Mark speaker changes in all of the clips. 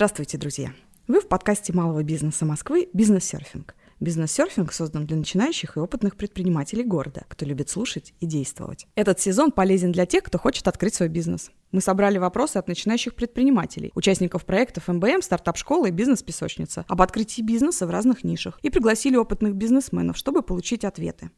Speaker 1: Здравствуйте, друзья! Вы в подкасте малого бизнеса Москвы «Бизнес-серфинг». Бизнес-серфинг создан для начинающих и опытных предпринимателей города, кто любит слушать и действовать. Этот сезон полезен для тех, кто хочет открыть свой бизнес. Мы собрали вопросы от начинающих предпринимателей, участников проектов МБМ, стартап-школы и бизнес-песочница об открытии бизнеса в разных нишах и пригласили опытных бизнесменов, чтобы получить ответы.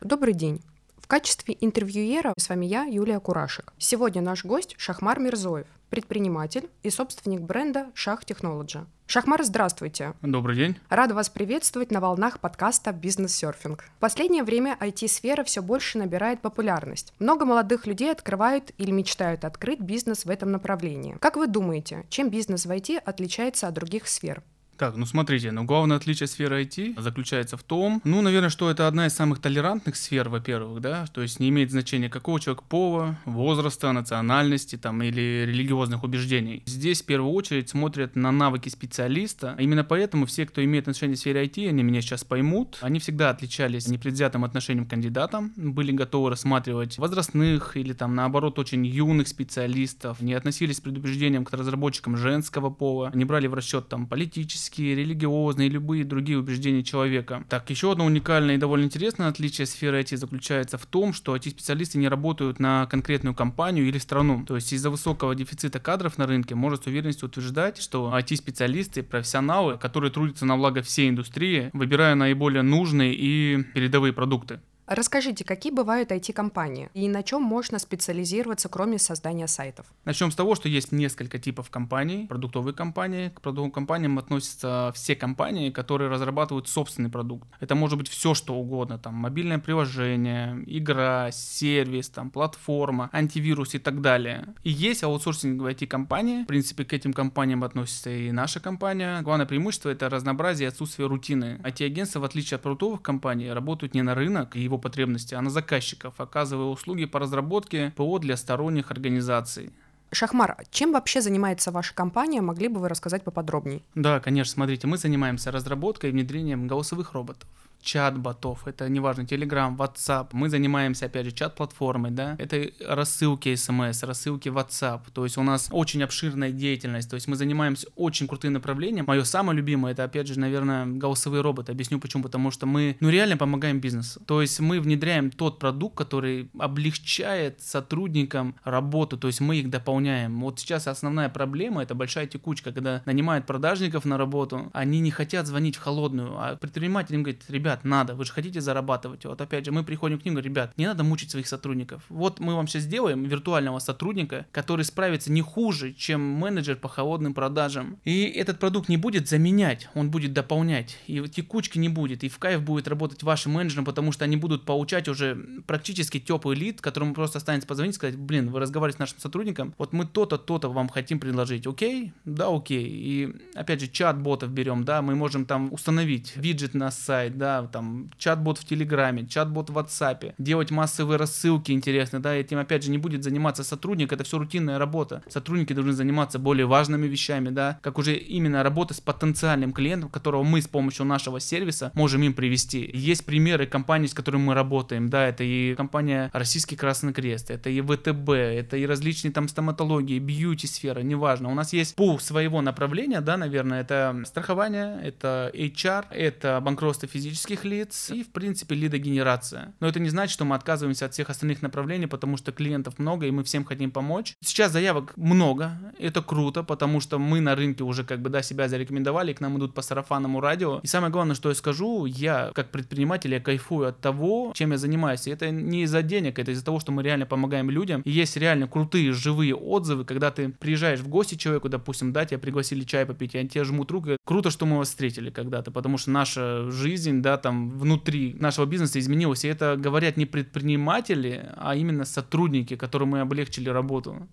Speaker 2: Добрый день. В качестве интервьюера с вами я, Юлия Курашек. Сегодня наш гость Шахмар Мирзоев, предприниматель и собственник бренда Шах Технологи. Шахмар, здравствуйте.
Speaker 3: Добрый день.
Speaker 2: Рада вас приветствовать на волнах подкаста «Бизнес-серфинг». В последнее время IT-сфера все больше набирает популярность. Много молодых людей открывают или мечтают открыть бизнес в этом направлении. Как вы думаете, чем бизнес в IT отличается от других сфер?
Speaker 3: Так, ну смотрите, ну главное отличие сферы IT заключается в том, ну, наверное, что это одна из самых толерантных сфер, во-первых, да, то есть не имеет значения какого человека пола, возраста, национальности там или религиозных убеждений. Здесь в первую очередь смотрят на навыки специалиста, именно поэтому все, кто имеет отношение к сфере IT, они меня сейчас поймут, они всегда отличались непредвзятым отношением к кандидатам, были готовы рассматривать возрастных или там наоборот очень юных специалистов, не относились с предубеждением к разработчикам женского пола, не брали в расчет там политические политические, религиозные, любые другие убеждения человека. Так, еще одно уникальное и довольно интересное отличие сферы IT заключается в том, что IT-специалисты не работают на конкретную компанию или страну. То есть из-за высокого дефицита кадров на рынке может с уверенностью утверждать, что IT-специалисты, профессионалы, которые трудятся на благо всей индустрии, выбирая наиболее нужные и передовые продукты.
Speaker 2: Расскажите, какие бывают IT-компании и на чем можно специализироваться, кроме создания сайтов?
Speaker 3: Начнем с того, что есть несколько типов компаний. Продуктовые компании. К продуктовым компаниям относятся все компании, которые разрабатывают собственный продукт. Это может быть все, что угодно. Там мобильное приложение, игра, сервис, там платформа, антивирус и так далее. И есть аутсорсинговые IT-компании. В принципе, к этим компаниям относится и наша компания. Главное преимущество — это разнообразие и отсутствие рутины. IT-агентства, в отличие от продуктовых компаний, работают не на рынок и его потребности, а на заказчиков, оказывая услуги по разработке ПО для сторонних организаций.
Speaker 2: Шахмар, чем вообще занимается ваша компания? Могли бы вы рассказать поподробнее?
Speaker 3: Да, конечно. Смотрите, мы занимаемся разработкой и внедрением голосовых роботов чат-ботов, это неважно, Telegram, WhatsApp. Мы занимаемся, опять же, чат-платформой, да, это рассылки смс, рассылки WhatsApp. То есть у нас очень обширная деятельность, то есть мы занимаемся очень крутым направлением. Мое самое любимое, это, опять же, наверное, голосовые роботы. Объясню почему. Потому что мы, ну, реально помогаем бизнесу. То есть мы внедряем тот продукт, который облегчает сотрудникам работу, то есть мы их дополняем. Вот сейчас основная проблема, это большая текучка, когда нанимают продажников на работу, они не хотят звонить в холодную, а предприниматель им говорит, ребят, ребят, надо, вы же хотите зарабатывать. Вот опять же, мы приходим к ним, говорим, ребят, не надо мучить своих сотрудников. Вот мы вам сейчас сделаем виртуального сотрудника, который справится не хуже, чем менеджер по холодным продажам. И этот продукт не будет заменять, он будет дополнять. И текучки не будет, и в кайф будет работать вашим менеджером, потому что они будут получать уже практически теплый лид, которому просто останется позвонить и сказать, блин, вы разговариваете с нашим сотрудником, вот мы то-то, то-то вам хотим предложить, окей? Да, окей. И опять же, чат-ботов берем, да, мы можем там установить виджет на сайт, да, там чат-бот в Телеграме, чат-бот в WhatsApp, делать массовые рассылки интересные, да, этим опять же не будет заниматься сотрудник, это все рутинная работа. Сотрудники должны заниматься более важными вещами, да, как уже именно работа с потенциальным клиентом, которого мы с помощью нашего сервиса можем им привести. Есть примеры компаний, с которыми мы работаем, да, это и компания Российский Красный Крест, это и ВТБ, это и различные там стоматологии, бьюти-сфера, неважно. У нас есть пул своего направления, да, наверное, это страхование, это HR, это банкротство физических физических лиц и, в принципе, лидогенерация. Но это не значит, что мы отказываемся от всех остальных направлений, потому что клиентов много, и мы всем хотим помочь. Сейчас заявок много, это круто, потому что мы на рынке уже как бы, да, себя зарекомендовали, к нам идут по сарафанному радио. И самое главное, что я скажу, я как предприниматель, я кайфую от того, чем я занимаюсь. И это не из-за денег, это из-за того, что мы реально помогаем людям. И есть реально крутые, живые отзывы, когда ты приезжаешь в гости человеку, допустим, да, тебя пригласили чай попить, и они тебе жмут руку. Круто, что мы вас встретили когда-то, потому что наша жизнь, да, там внутри нашего бизнеса изменилось. И это говорят не предприниматели, а именно сотрудники, которым мы облегчили работу.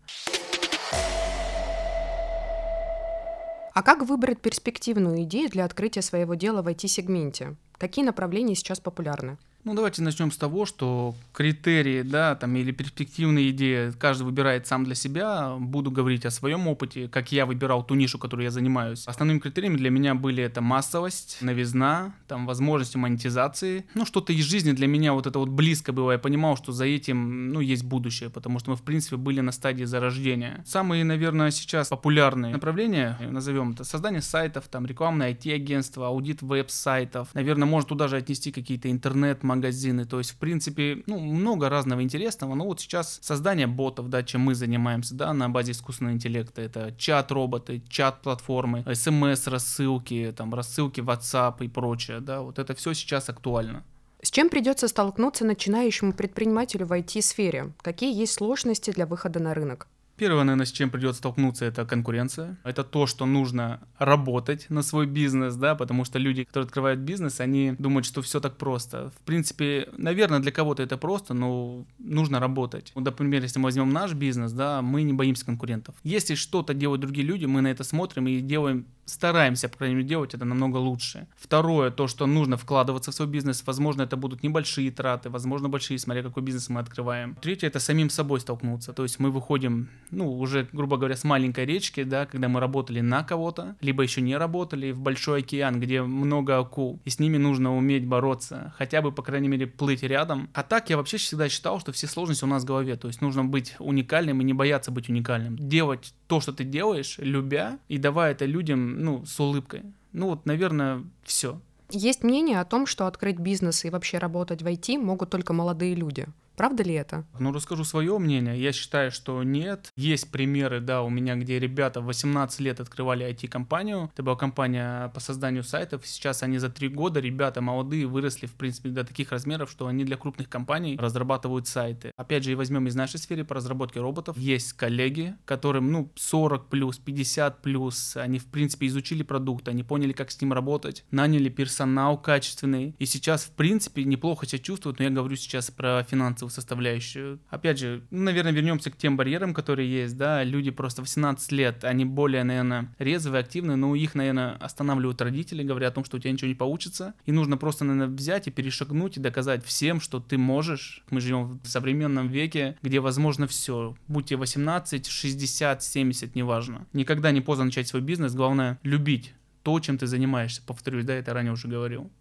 Speaker 2: А как выбрать перспективную идею для открытия своего дела в IT-сегменте? Какие направления сейчас популярны?
Speaker 3: Ну, давайте начнем с того, что критерии, да, там, или перспективные идеи каждый выбирает сам для себя. Буду говорить о своем опыте, как я выбирал ту нишу, которой я занимаюсь. Основными критериями для меня были это массовость, новизна, там, возможности монетизации. Ну, что-то из жизни для меня вот это вот близко было. Я понимал, что за этим, ну, есть будущее, потому что мы, в принципе, были на стадии зарождения. Самые, наверное, сейчас популярные направления, назовем это, создание сайтов, там, рекламное IT-агентство, аудит веб-сайтов. Наверное, можно туда же отнести какие-то интернет магазины. То есть, в принципе, ну, много разного интересного. Но вот сейчас создание ботов, да, чем мы занимаемся, да, на базе искусственного интеллекта. Это чат-роботы, чат-платформы, смс-рассылки, там, рассылки WhatsApp и прочее, да, вот это все сейчас актуально.
Speaker 2: С чем придется столкнуться начинающему предпринимателю в IT-сфере? Какие есть сложности для выхода на рынок?
Speaker 3: Первое, наверное, с чем придется столкнуться, это конкуренция. Это то, что нужно работать на свой бизнес, да, потому что люди, которые открывают бизнес, они думают, что все так просто. В принципе, наверное, для кого-то это просто, но нужно работать. Вот, например, если мы возьмем наш бизнес, да, мы не боимся конкурентов. Если что-то делают другие люди, мы на это смотрим и делаем стараемся, по крайней мере, делать это намного лучше. Второе, то, что нужно вкладываться в свой бизнес. Возможно, это будут небольшие траты, возможно, большие, смотря какой бизнес мы открываем. Третье, это самим собой столкнуться. То есть мы выходим, ну, уже, грубо говоря, с маленькой речки, да, когда мы работали на кого-то, либо еще не работали, в большой океан, где много акул, и с ними нужно уметь бороться, хотя бы, по крайней мере, плыть рядом. А так я вообще всегда считал, что все сложности у нас в голове, то есть нужно быть уникальным и не бояться быть уникальным. Делать то, что ты делаешь, любя, и давая это людям, ну, с улыбкой. Ну вот, наверное, все.
Speaker 2: Есть мнение о том, что открыть бизнес и вообще работать в IT могут только молодые люди. Правда ли это?
Speaker 3: Ну, расскажу свое мнение. Я считаю, что нет. Есть примеры, да, у меня, где ребята в 18 лет открывали IT-компанию. Это была компания по созданию сайтов. Сейчас они за 3 года, ребята молодые, выросли, в принципе, до таких размеров, что они для крупных компаний разрабатывают сайты. Опять же, и возьмем из нашей сферы по разработке роботов. Есть коллеги, которым, ну, 40 плюс, 50 плюс, они, в принципе, изучили продукт, они поняли, как с ним работать, наняли персонал качественный, и сейчас, в принципе, неплохо себя чувствуют, но я говорю сейчас про финансовые финансовую составляющую. Опять же, ну, наверное, вернемся к тем барьерам, которые есть, да, люди просто 18 лет, они более, наверное, резвые, активные, но их, наверное, останавливают родители, говоря о том, что у тебя ничего не получится, и нужно просто, наверное, взять и перешагнуть и доказать всем, что ты можешь. Мы живем в современном веке, где возможно все. Будь тебе 18, 60, 70, неважно. Никогда не поздно начать свой бизнес, главное любить то, чем ты занимаешься. Повторюсь, да, это ранее уже говорил.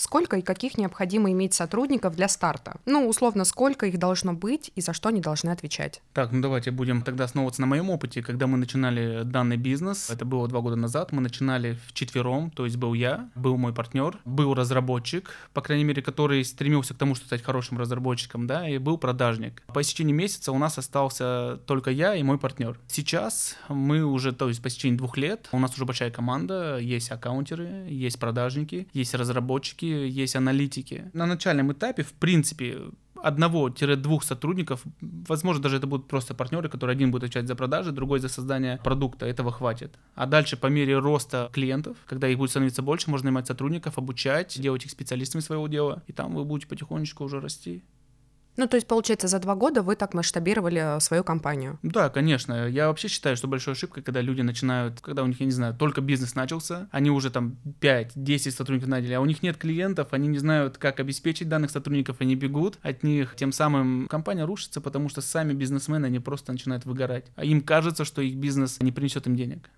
Speaker 2: Сколько и каких необходимо иметь сотрудников для старта? Ну, условно, сколько их должно быть и за что они должны отвечать?
Speaker 3: Так, ну давайте будем тогда основываться на моем опыте. Когда мы начинали данный бизнес, это было два года назад, мы начинали в четвером, то есть был я, был мой партнер, был разработчик, по крайней мере, который стремился к тому, чтобы стать хорошим разработчиком, да, и был продажник. По истечении месяца у нас остался только я и мой партнер. Сейчас мы уже, то есть по истечении двух лет, у нас уже большая команда, есть аккаунтеры, есть продажники, есть разработчики, есть аналитики. На начальном этапе, в принципе, одного-двух сотрудников, возможно, даже это будут просто партнеры, которые один будет отвечать за продажи, другой за создание продукта, этого хватит. А дальше по мере роста клиентов, когда их будет становиться больше, можно нанимать сотрудников, обучать, делать их специалистами своего дела, и там вы будете потихонечку уже расти.
Speaker 2: Ну, то есть, получается, за два года вы так масштабировали э, свою компанию?
Speaker 3: Да, конечно. Я вообще считаю, что большой ошибкой, когда люди начинают, когда у них, я не знаю, только бизнес начался, они уже там 5-10 сотрудников наняли, а у них нет клиентов, они не знают, как обеспечить данных сотрудников, они бегут от них. Тем самым компания рушится, потому что сами бизнесмены, они просто начинают выгорать. А им кажется, что их бизнес не принесет им денег.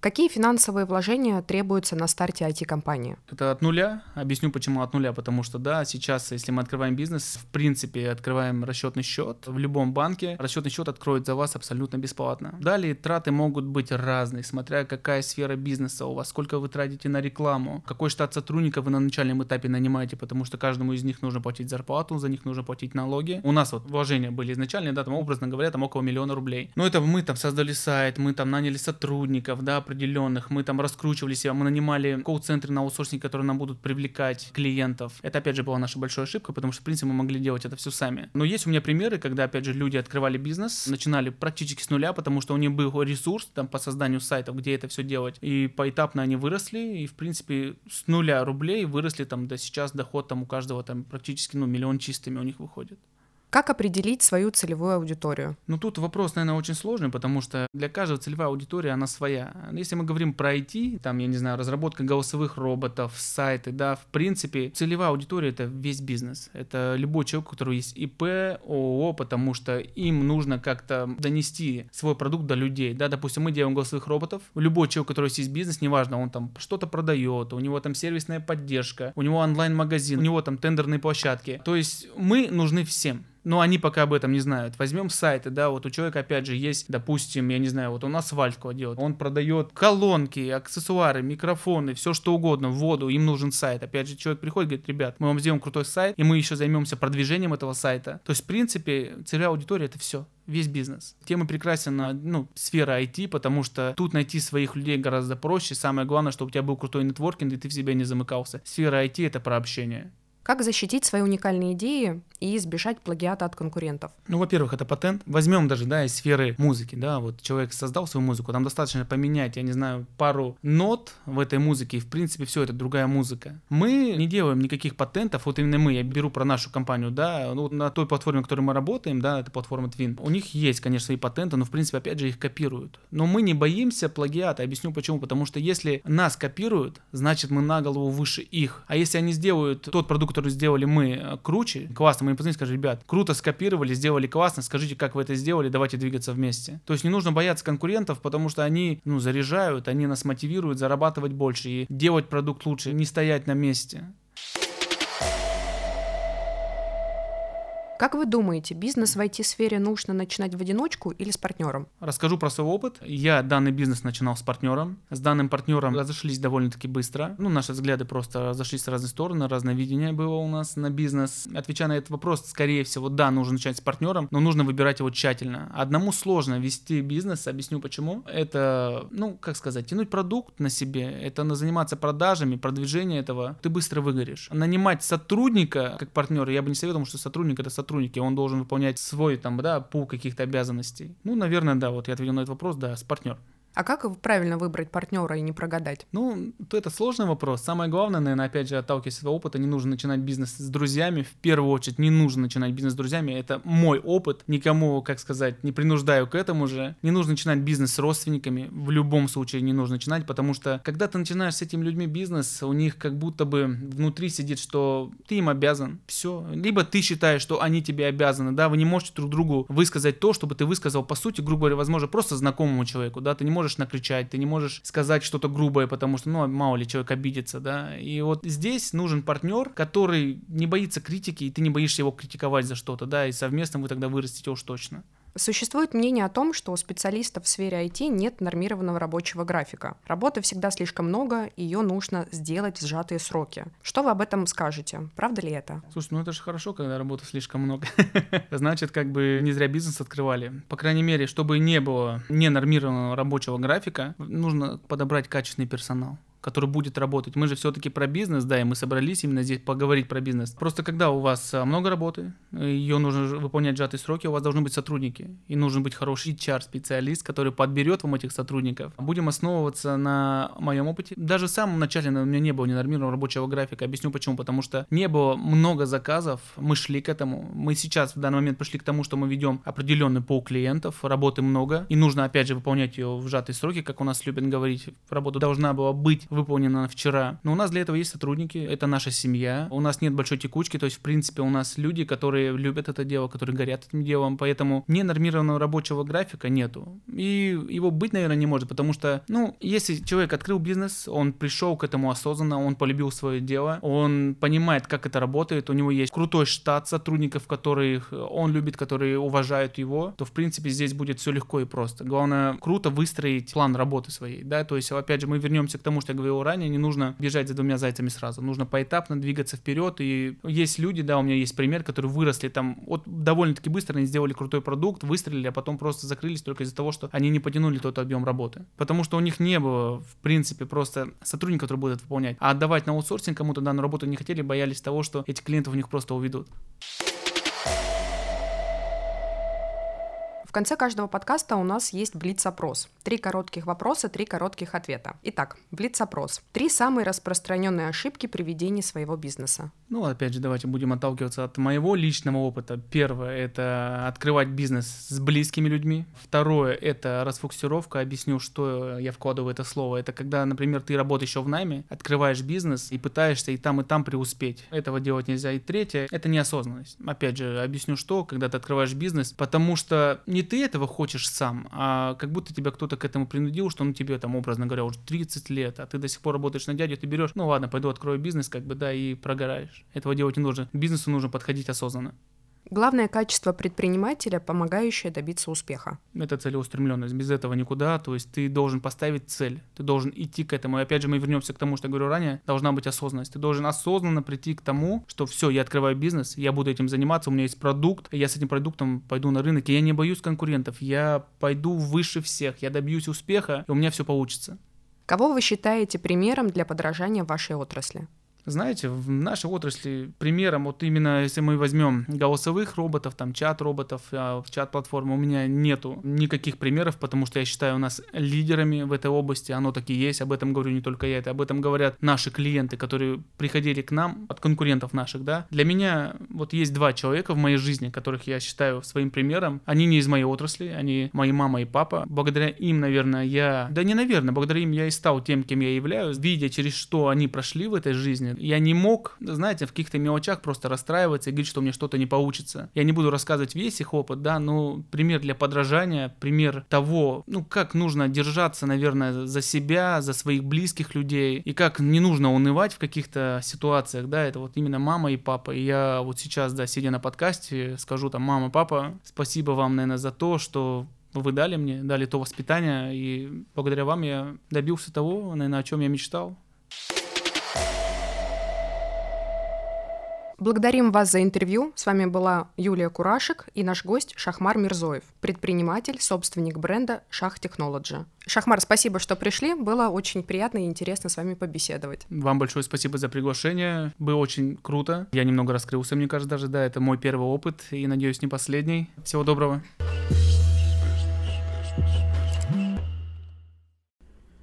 Speaker 2: Какие финансовые вложения требуются на старте IT-компании?
Speaker 3: Это от нуля. Объясню, почему от нуля. Потому что, да, сейчас, если мы открываем бизнес, в принципе, открываем расчетный счет в любом банке, расчетный счет откроет за вас абсолютно бесплатно. Далее траты могут быть разные, смотря какая сфера бизнеса у вас, сколько вы тратите на рекламу, какой штат сотрудников вы на начальном этапе нанимаете, потому что каждому из них нужно платить зарплату, за них нужно платить налоги. У нас вот вложения были изначальные, да, там образно говоря, там около миллиона рублей. Но это мы там создали сайт, мы там наняли сотрудников, да, определенных, мы там раскручивали себя, мы нанимали колл-центры на аутсорсинг, которые нам будут привлекать клиентов. Это, опять же, была наша большая ошибка, потому что, в принципе, мы могли делать это все сами. Но есть у меня примеры, когда, опять же, люди открывали бизнес, начинали практически с нуля, потому что у них был ресурс там по созданию сайтов, где это все делать, и поэтапно они выросли, и, в принципе, с нуля рублей выросли там до сейчас доход там у каждого там практически, ну, миллион чистыми у них выходит.
Speaker 2: Как определить свою целевую аудиторию?
Speaker 3: Ну, тут вопрос, наверное, очень сложный, потому что для каждого целевая аудитория, она своя. Если мы говорим про IT, там, я не знаю, разработка голосовых роботов, сайты, да, в принципе, целевая аудитория — это весь бизнес. Это любой человек, у которого есть ИП, ООО, потому что им нужно как-то донести свой продукт до людей, да, допустим, мы делаем голосовых роботов, любой человек, у которого есть бизнес, неважно, он там что-то продает, у него там сервисная поддержка, у него онлайн-магазин, у него там тендерные площадки, то есть мы нужны всем но они пока об этом не знают. Возьмем сайты, да, вот у человека, опять же, есть, допустим, я не знаю, вот он асфальт делает, он продает колонки, аксессуары, микрофоны, все что угодно, воду, им нужен сайт. Опять же, человек приходит, говорит, ребят, мы вам сделаем крутой сайт, и мы еще займемся продвижением этого сайта. То есть, в принципе, целевая аудитория — это все весь бизнес. Тема прекрасна, ну, сфера IT, потому что тут найти своих людей гораздо проще. Самое главное, чтобы у тебя был крутой нетворкинг, и ты в себя не замыкался. Сфера IT — это про общение.
Speaker 2: Как защитить свои уникальные идеи и избежать плагиата от конкурентов?
Speaker 3: Ну, во-первых, это патент. Возьмем даже, да, из сферы музыки, да, вот человек создал свою музыку, там достаточно поменять, я не знаю, пару нот в этой музыке, и, в принципе, все, это другая музыка. Мы не делаем никаких патентов, вот именно мы, я беру про нашу компанию, да, ну, на той платформе, на которой мы работаем, да, это платформа Twin, у них есть, конечно, свои патенты, но, в принципе, опять же, их копируют. Но мы не боимся плагиата, объясню почему, потому что если нас копируют, значит, мы на голову выше их, а если они сделают тот продукт, который сделали мы, э, круче, классно, мы им позвоним, скажем, ребят, круто скопировали, сделали классно, скажите, как вы это сделали, давайте двигаться вместе. То есть не нужно бояться конкурентов, потому что они, ну, заряжают, они нас мотивируют зарабатывать больше и делать продукт лучше, не стоять на месте.
Speaker 2: Как вы думаете, бизнес в IT-сфере нужно начинать в одиночку или с партнером?
Speaker 3: Расскажу про свой опыт. Я данный бизнес начинал с партнером. С данным партнером разошлись довольно-таки быстро. Ну, наши взгляды просто разошлись в разные стороны, разное видение было у нас на бизнес. Отвечая на этот вопрос, скорее всего, да, нужно начать с партнером, но нужно выбирать его тщательно. Одному сложно вести бизнес, объясню почему. Это, ну, как сказать, тянуть продукт на себе, это заниматься продажами, продвижением этого, ты быстро выгоришь. Нанимать сотрудника как партнера, я бы не советовал, что сотрудник это сотрудник сотруднике, он должен выполнять свой там, да, пул каких-то обязанностей. Ну, наверное, да, вот я ответил на этот вопрос, да, с партнером.
Speaker 2: А как правильно выбрать партнера и не прогадать?
Speaker 3: Ну, то это сложный вопрос. Самое главное, наверное, опять же, отталкиваясь от своего опыта, не нужно начинать бизнес с друзьями. В первую очередь, не нужно начинать бизнес с друзьями. Это мой опыт. Никому, как сказать, не принуждаю к этому же. Не нужно начинать бизнес с родственниками. В любом случае не нужно начинать, потому что, когда ты начинаешь с этими людьми бизнес, у них как будто бы внутри сидит, что ты им обязан. Все. Либо ты считаешь, что они тебе обязаны, да, вы не можете друг другу высказать то, чтобы ты высказал, по сути, грубо говоря, возможно, просто знакомому человеку, да, ты не можешь накричать, ты не можешь сказать что-то грубое, потому что, ну, мало ли человек обидится, да. И вот здесь нужен партнер, который не боится критики, и ты не боишься его критиковать за что-то, да, и совместно вы тогда вырастете уж точно.
Speaker 2: Существует мнение о том, что у специалистов в сфере IT нет нормированного рабочего графика. Работы всегда слишком много, ее нужно сделать в сжатые сроки. Что вы об этом скажете? Правда ли это?
Speaker 3: Слушай, ну это же хорошо, когда работы слишком много. Значит, как бы не зря бизнес открывали. По крайней мере, чтобы не было ненормированного рабочего графика, нужно подобрать качественный персонал который будет работать. Мы же все-таки про бизнес, да, и мы собрались именно здесь поговорить про бизнес. Просто когда у вас а, много работы, ее нужно выполнять сжатые сроки, у вас должны быть сотрудники. И нужен быть хороший HR-специалист, который подберет вам этих сотрудников. Будем основываться на моем опыте. Даже в самом начале у меня не было ненормированного рабочего графика. Объясню почему. Потому что не было много заказов, мы шли к этому. Мы сейчас в данный момент пришли к тому, что мы ведем определенный пол клиентов, работы много, и нужно опять же выполнять ее в сжатые сроки, как у нас любят говорить. Работа должна была быть выполнено вчера. Но у нас для этого есть сотрудники, это наша семья, у нас нет большой текучки, то есть, в принципе, у нас люди, которые любят это дело, которые горят этим делом, поэтому ненормированного рабочего графика нету. И его быть, наверное, не может, потому что, ну, если человек открыл бизнес, он пришел к этому осознанно, он полюбил свое дело, он понимает, как это работает, у него есть крутой штат сотрудников, которых он любит, которые уважают его, то, в принципе, здесь будет все легко и просто. Главное, круто выстроить план работы своей, да, то есть, опять же, мы вернемся к тому, что я говорил ранее, не нужно бежать за двумя зайцами сразу, нужно поэтапно двигаться вперед, и есть люди, да, у меня есть пример, которые выросли там, вот довольно-таки быстро они сделали крутой продукт, выстрелили, а потом просто закрылись только из-за того, что они не потянули тот объем работы, потому что у них не было, в принципе, просто сотрудника, который будет выполнять, а отдавать на аутсорсинг кому-то данную работу не хотели, боялись того, что эти клиентов у них просто уведут.
Speaker 2: В конце каждого подкаста у нас есть блиц-опрос. Три коротких вопроса, три коротких ответа. Итак, блиц-опрос. Три самые распространенные ошибки при ведении своего бизнеса.
Speaker 3: Ну, опять же, давайте будем отталкиваться от моего личного опыта. Первое — это открывать бизнес с близкими людьми. Второе — это расфокусировка. Объясню, что я вкладываю в это слово. Это когда, например, ты работаешь еще в найме, открываешь бизнес и пытаешься и там, и там преуспеть. Этого делать нельзя. И третье — это неосознанность. Опять же, объясню, что, когда ты открываешь бизнес, потому что не ты этого хочешь сам, а как будто тебя кто-то к этому принудил, что ну тебе там, образно говоря, уже 30 лет, а ты до сих пор работаешь на дядю, ты берешь, ну ладно, пойду открою бизнес, как бы, да, и прогораешь. Этого делать не нужно. К бизнесу нужно подходить осознанно.
Speaker 2: Главное качество предпринимателя, помогающее добиться успеха.
Speaker 3: Это целеустремленность. Без этого никуда. То есть ты должен поставить цель, ты должен идти к этому. И опять же мы вернемся к тому, что я говорю ранее, должна быть осознанность. Ты должен осознанно прийти к тому, что все, я открываю бизнес, я буду этим заниматься, у меня есть продукт, я с этим продуктом пойду на рынок, и я не боюсь конкурентов, я пойду выше всех, я добьюсь успеха, и у меня все получится.
Speaker 2: Кого вы считаете примером для подражания вашей отрасли?
Speaker 3: Знаете, в нашей отрасли примером, вот именно если мы возьмем голосовых роботов, там чат-роботов, а в чат-платформе у меня нету никаких примеров, потому что я считаю нас лидерами в этой области, оно так и есть, об этом говорю не только я, это об этом говорят наши клиенты, которые приходили к нам от конкурентов наших, да. Для меня вот есть два человека в моей жизни, которых я считаю своим примером, они не из моей отрасли, они мои мама и папа, благодаря им, наверное, я, да не наверное, благодаря им я и стал тем, кем я являюсь, видя через что они прошли в этой жизни, я не мог, знаете, в каких-то мелочах просто расстраиваться и говорить, что у меня что-то не получится. Я не буду рассказывать весь их опыт, да, но пример для подражания, пример того, ну, как нужно держаться, наверное, за себя, за своих близких людей, и как не нужно унывать в каких-то ситуациях, да, это вот именно мама и папа. И я вот сейчас, да, сидя на подкасте, скажу там, мама, папа, спасибо вам, наверное, за то, что вы дали мне, дали то воспитание, и благодаря вам я добился того, наверное, о чем я мечтал.
Speaker 2: Благодарим вас за интервью. С вами была Юлия Курашек и наш гость Шахмар Мирзоев, предприниматель, собственник бренда Шах Technology. Шахмар, спасибо, что пришли. Было очень приятно и интересно с вами побеседовать.
Speaker 3: Вам большое спасибо за приглашение. Было очень круто. Я немного раскрылся, мне кажется, даже, да, это мой первый опыт и, надеюсь, не последний. Всего доброго.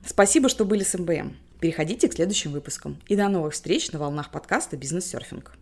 Speaker 1: Спасибо, что были с МБМ. Переходите к следующим выпускам. И до новых встреч на волнах подкаста «Бизнес-серфинг».